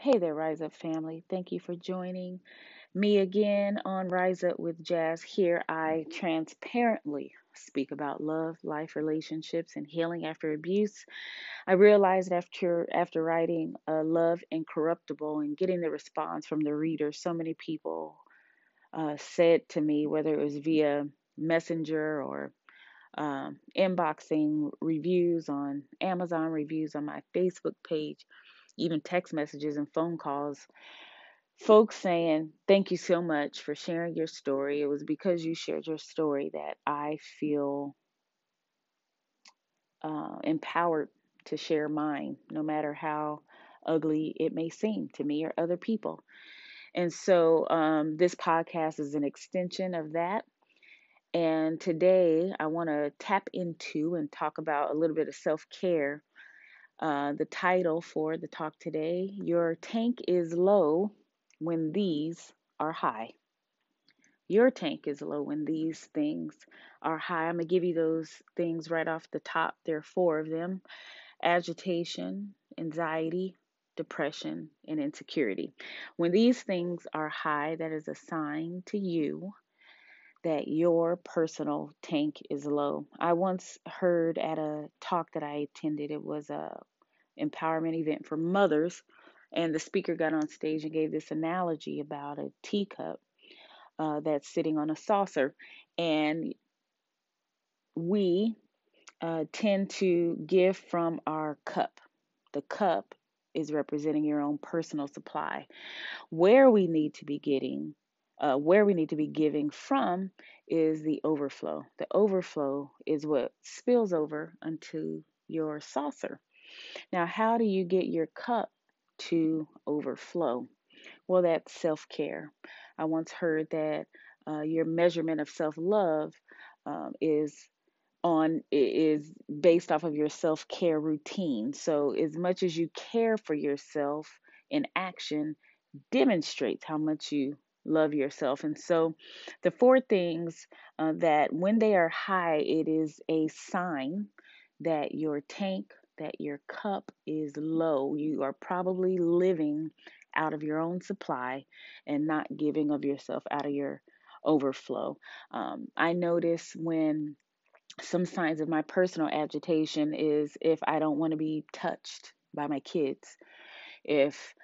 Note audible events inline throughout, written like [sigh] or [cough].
Hey there, Rise Up family. Thank you for joining me again on Rise Up with Jazz. Here I transparently speak about love, life, relationships, and healing after abuse. I realized after after writing uh, Love Incorruptible and getting the response from the reader, so many people uh, said to me, whether it was via messenger or um, inboxing reviews on Amazon, reviews on my Facebook page, even text messages and phone calls folks saying, Thank you so much for sharing your story. It was because you shared your story that I feel uh, empowered to share mine, no matter how ugly it may seem to me or other people. And so um, this podcast is an extension of that. And today I want to tap into and talk about a little bit of self care. Uh, the title for the talk today Your Tank is Low When These Are High. Your tank is low when these things are high. I'm going to give you those things right off the top. There are four of them agitation, anxiety, depression, and insecurity. When these things are high, that is a sign to you that your personal tank is low. I once heard at a talk that I attended, it was a empowerment event for mothers, and the speaker got on stage and gave this analogy about a teacup uh, that's sitting on a saucer. And we uh, tend to give from our cup. The cup is representing your own personal supply. Where we need to be getting, uh, where we need to be giving from is the overflow. The overflow is what spills over onto your saucer. Now, how do you get your cup to overflow? Well, that's self care. I once heard that uh, your measurement of self love um, is on is based off of your self care routine. So, as much as you care for yourself in action, demonstrates how much you love yourself. And so, the four things uh, that when they are high, it is a sign that your tank, that your cup is low. You are probably living out of your own supply and not giving of yourself out of your overflow. Um, I notice when some signs of my personal agitation is if I don't want to be touched by my kids, if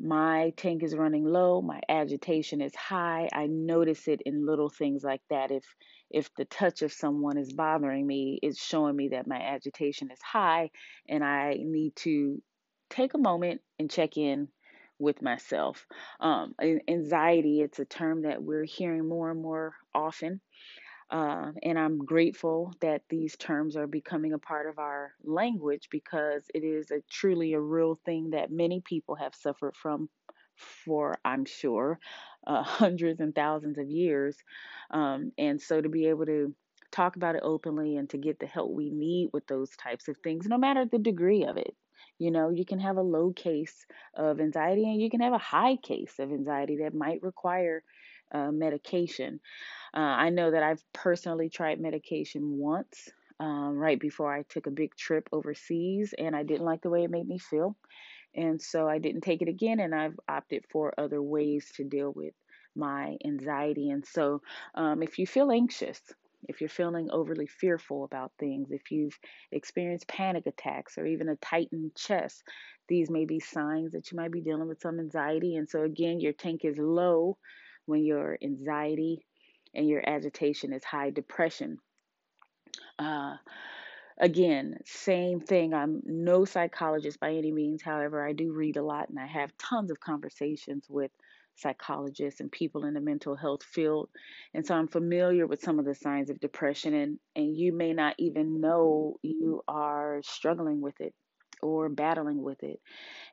my tank is running low, my agitation is high. I notice it in little things like that. If if the touch of someone is bothering me, it's showing me that my agitation is high and I need to take a moment and check in with myself. Um, anxiety, it's a term that we're hearing more and more often. Uh, and I'm grateful that these terms are becoming a part of our language because it is a truly a real thing that many people have suffered from for, I'm sure, [laughs] uh, hundreds and thousands of years. Um, and so to be able to talk about it openly and to get the help we need with those types of things, no matter the degree of it. You know, you can have a low case of anxiety and you can have a high case of anxiety that might require uh, medication. Uh, I know that I've personally tried medication once um, right before I took a big trip overseas, and I didn't like the way it made me feel. And so I didn't take it again, and I've opted for other ways to deal with my anxiety. And so um, if you feel anxious, if you're feeling overly fearful about things, if you've experienced panic attacks or even a tightened chest, these may be signs that you might be dealing with some anxiety. And so, again, your tank is low when your anxiety and your agitation is high depression. Uh, again, same thing. I'm no psychologist by any means. However, I do read a lot and I have tons of conversations with psychologists and people in the mental health field. And so I'm familiar with some of the signs of depression and and you may not even know you are struggling with it or battling with it.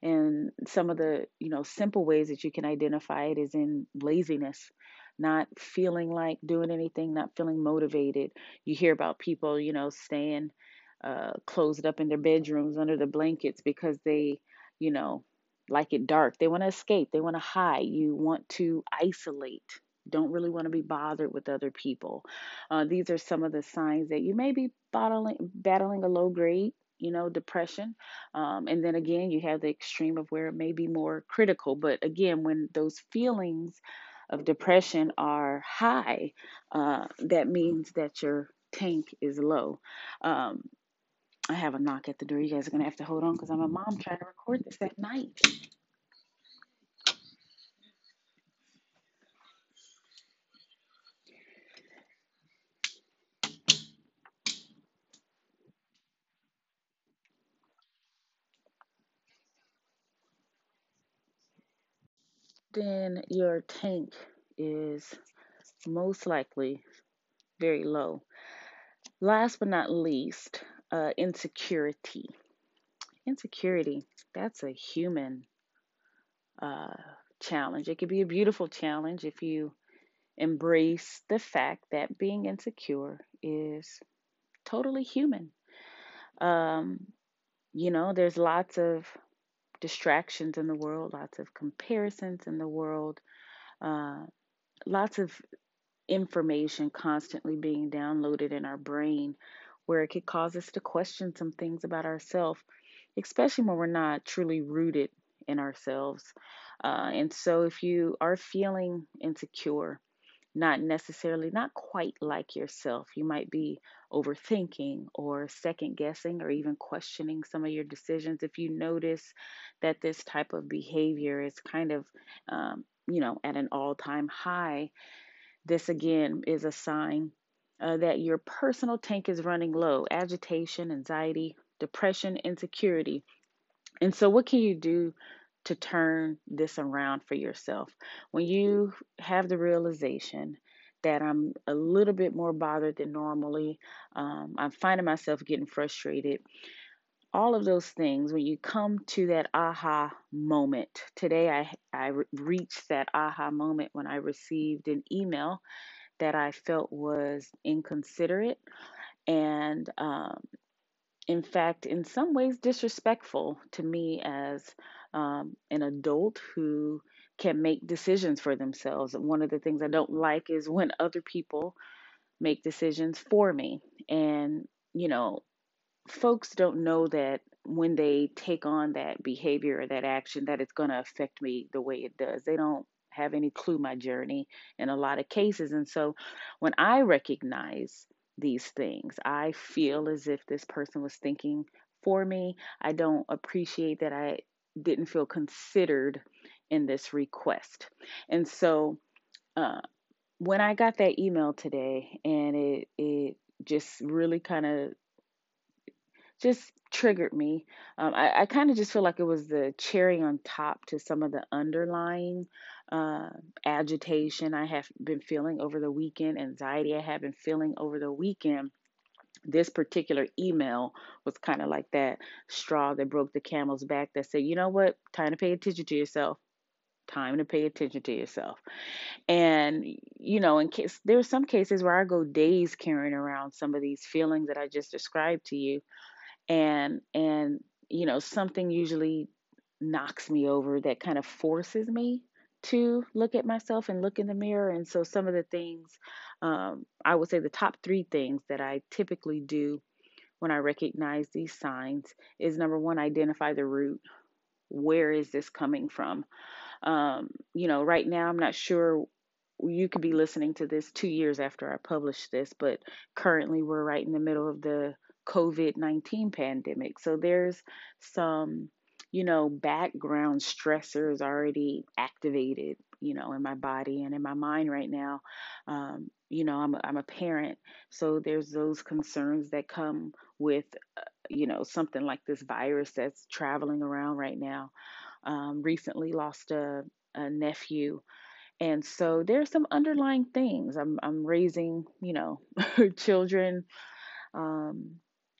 And some of the, you know, simple ways that you can identify it is in laziness not feeling like doing anything, not feeling motivated. You hear about people, you know, staying uh, closed up in their bedrooms under the blankets because they, you know, like it dark. They want to escape, they want to hide. You want to isolate. Don't really want to be bothered with other people. Uh, these are some of the signs that you may be battling, battling a low grade you know, depression. Um, and then again, you have the extreme of where it may be more critical. But again, when those feelings of depression are high, uh, that means that your tank is low. Um, I have a knock at the door. You guys are going to have to hold on because I'm a mom trying to record this at night. Then your tank is most likely very low. Last but not least, uh, insecurity. Insecurity, that's a human uh, challenge. It could be a beautiful challenge if you embrace the fact that being insecure is totally human. Um, you know, there's lots of distractions in the world, lots of comparisons in the world, uh, lots of information constantly being downloaded in our brain where it could cause us to question some things about ourselves, especially when we're not truly rooted in ourselves. Uh, and so, if you are feeling insecure, not necessarily, not quite like yourself, you might be overthinking or second guessing or even questioning some of your decisions. If you notice that this type of behavior is kind of, um, you know, at an all time high, this again is a sign uh, that your personal tank is running low agitation, anxiety, depression, insecurity. And so, what can you do to turn this around for yourself? When you have the realization that I'm a little bit more bothered than normally, um, I'm finding myself getting frustrated. All of those things, when you come to that aha moment, today I, I reached that aha moment when I received an email that I felt was inconsiderate and, um, in fact, in some ways disrespectful to me as um, an adult who can make decisions for themselves. One of the things I don't like is when other people make decisions for me. And, you know, folks don't know that when they take on that behavior or that action that it's going to affect me the way it does. They don't have any clue my journey in a lot of cases. And so when I recognize these things, I feel as if this person was thinking for me. I don't appreciate that I didn't feel considered in this request. And so uh, when I got that email today and it it just really kind of just triggered me. Um, I, I kind of just feel like it was the cherry on top to some of the underlying uh, agitation I have been feeling over the weekend, anxiety I have been feeling over the weekend. This particular email was kind of like that straw that broke the camel's back that said, you know what, time to pay attention to yourself. Time to pay attention to yourself. And, you know, in case there are some cases where I go days carrying around some of these feelings that I just described to you and and you know something usually knocks me over that kind of forces me to look at myself and look in the mirror and so some of the things um, i would say the top three things that i typically do when i recognize these signs is number one identify the root where is this coming from um, you know right now i'm not sure you could be listening to this two years after i published this but currently we're right in the middle of the COVID 19 pandemic. So there's some, you know, background stressors already activated, you know, in my body and in my mind right now. Um, you know, I'm a, I'm a parent, so there's those concerns that come with, uh, you know, something like this virus that's traveling around right now. Um, recently lost a, a nephew and so there's some underlying things. I'm I'm raising, you know, [laughs] children um,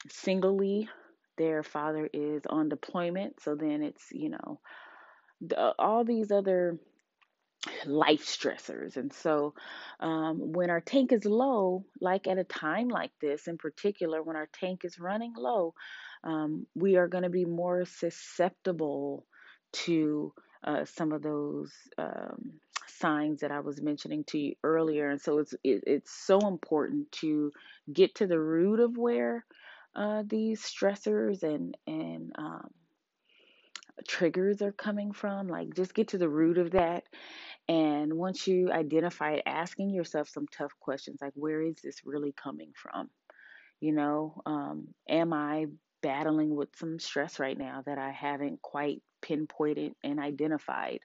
singly. Their father is on deployment, so then it's you know the, all these other life stressors. And so, um, when our tank is low, like at a time like this in particular, when our tank is running low, um, we are going to be more susceptible to uh, some of those um, signs that I was mentioning to you earlier. And so, it's it, it's so important to get to the root of where uh, these stressors and and um, triggers are coming from. Like, just get to the root of that. And once you identify it, asking yourself some tough questions like, where is this really coming from? You know, um, am I battling with some stress right now that I haven't quite pinpointed and identified?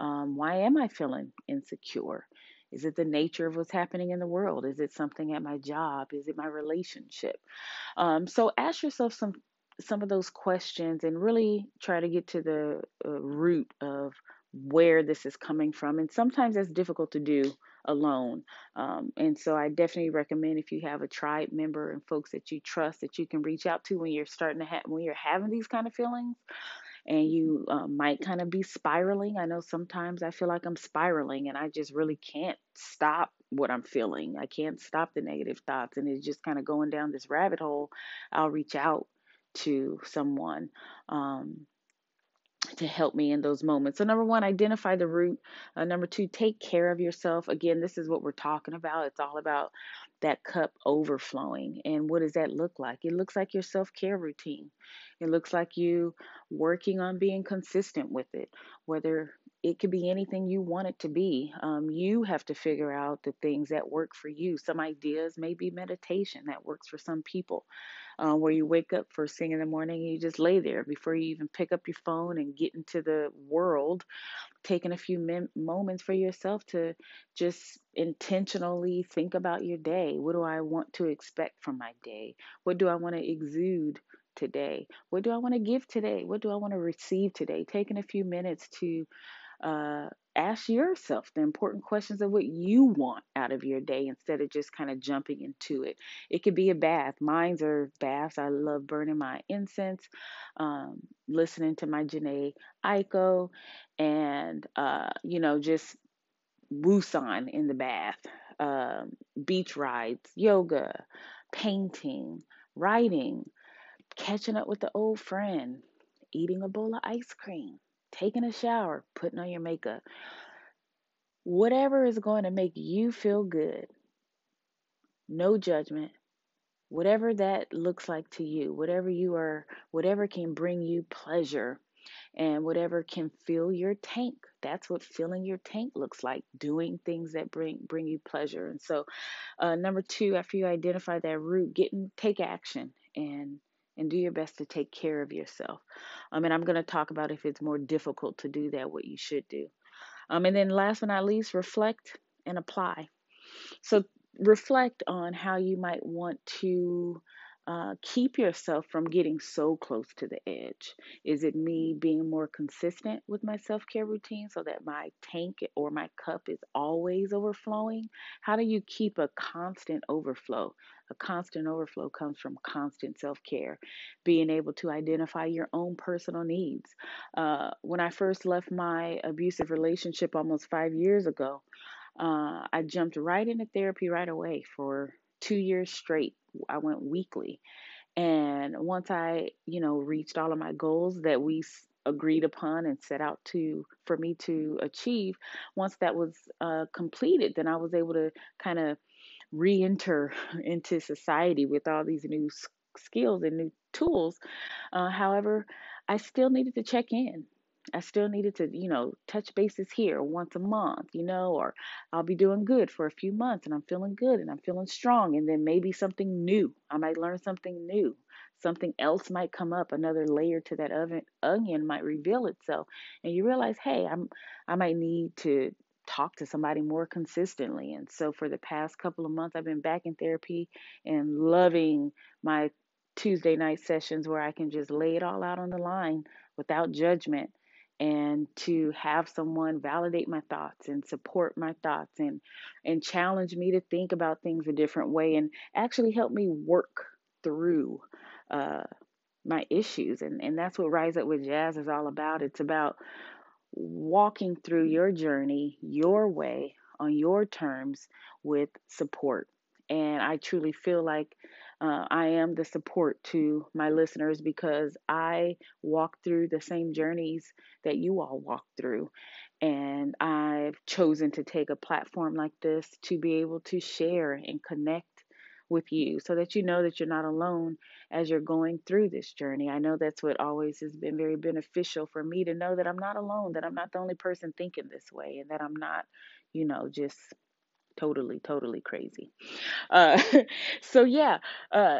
Um, why am I feeling insecure? Is it the nature of what's happening in the world? Is it something at my job? Is it my relationship? Um, so ask yourself some some of those questions and really try to get to the uh, root of where this is coming from. And sometimes that's difficult to do alone. Um, and so I definitely recommend if you have a tribe member and folks that you trust that you can reach out to when you're starting to have when you're having these kind of feelings and you uh, might kind of be spiraling. I know sometimes I feel like I'm spiraling and I just really can't stop what I'm feeling. I can't stop the negative thoughts and it's just kind of going down this rabbit hole. I'll reach out to someone. Um, to help me in those moments. So, number one, identify the root. Uh, number two, take care of yourself. Again, this is what we're talking about. It's all about that cup overflowing. And what does that look like? It looks like your self care routine. It looks like you working on being consistent with it, whether it could be anything you want it to be. Um, you have to figure out the things that work for you. Some ideas may be meditation that works for some people, uh, where you wake up first thing in the morning and you just lay there before you even pick up your phone and get into the world taking a few min- moments for yourself to just intentionally think about your day. What do I want to expect from my day? What do I want to exude today? What do I want to give today? What do I want to receive today? Taking a few minutes to uh, ask yourself the important questions of what you want out of your day instead of just kind of jumping into it. It could be a bath. Mine's are baths. I love burning my incense, um, listening to my Jhené Aiko, and uh, you know just wusan in the bath, um, beach rides, yoga, painting, writing, catching up with the old friend, eating a bowl of ice cream taking a shower, putting on your makeup, whatever is going to make you feel good. No judgment. Whatever that looks like to you, whatever you are, whatever can bring you pleasure and whatever can fill your tank. That's what filling your tank looks like. Doing things that bring bring you pleasure. And so, uh, number two, after you identify that root, get and take action and and do your best to take care of yourself. Um, and I'm going to talk about if it's more difficult to do that, what you should do. Um, and then last but not least, reflect and apply. So reflect on how you might want to uh, keep yourself from getting so close to the edge? Is it me being more consistent with my self care routine so that my tank or my cup is always overflowing? How do you keep a constant overflow? A constant overflow comes from constant self care, being able to identify your own personal needs. Uh, when I first left my abusive relationship almost five years ago, uh, I jumped right into therapy right away for two years straight. I went weekly. And once I, you know, reached all of my goals that we agreed upon and set out to for me to achieve, once that was uh, completed, then I was able to kind of re-enter [laughs] into society with all these new skills and new tools. Uh, however, I still needed to check in. I still needed to, you know, touch bases here once a month, you know, or I'll be doing good for a few months and I'm feeling good and I'm feeling strong. And then maybe something new. I might learn something new. Something else might come up. Another layer to that oven, onion might reveal itself. And you realize, hey, I'm, I might need to talk to somebody more consistently. And so for the past couple of months, I've been back in therapy and loving my Tuesday night sessions where I can just lay it all out on the line without judgment and to have someone validate my thoughts and support my thoughts and and challenge me to think about things a different way and actually help me work through uh, my issues. And and that's what rise up with jazz is all about. It's about walking through your journey your way on your terms with support. And i truly feel like uh, I am the support to my listeners because I walk through the same journeys that you all walk through. And I've chosen to take a platform like this to be able to share and connect with you so that you know that you're not alone as you're going through this journey. I know that's what always has been very beneficial for me to know that I'm not alone, that I'm not the only person thinking this way, and that I'm not, you know, just totally, totally crazy. Uh, [laughs] so, yeah, uh,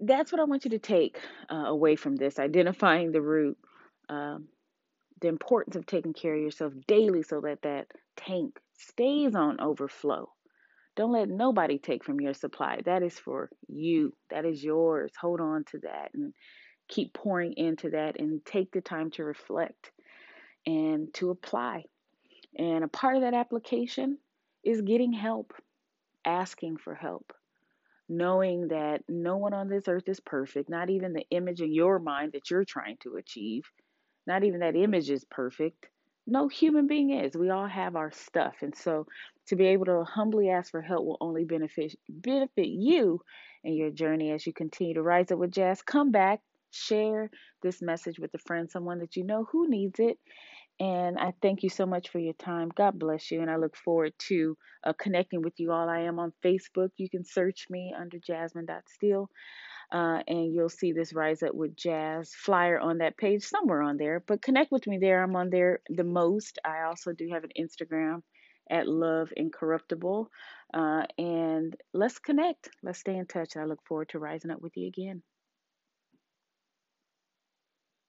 that's what I want you to take uh, away from this identifying the root, um, the importance of taking care of yourself daily so that that tank stays on overflow. Don't let nobody take from your supply. That is for you, that is yours. Hold on to that and keep pouring into that and take the time to reflect and to apply. And a part of that application is getting help, asking for help, knowing that no one on this earth is perfect, not even the image in your mind that you're trying to achieve, not even that image is perfect. No human being is. We all have our stuff. And so to be able to humbly ask for help will only benefit benefit you in your journey as you continue to rise up with jazz. Come back, share this message with a friend, someone that you know who needs it, and I thank you so much for your time. God bless you. And I look forward to uh, connecting with you all. I am on Facebook. You can search me under jasmine.steele. Uh, and you'll see this Rise Up with Jazz flyer on that page somewhere on there. But connect with me there. I'm on there the most. I also do have an Instagram at Love Incorruptible. Uh, and let's connect. Let's stay in touch. I look forward to rising up with you again.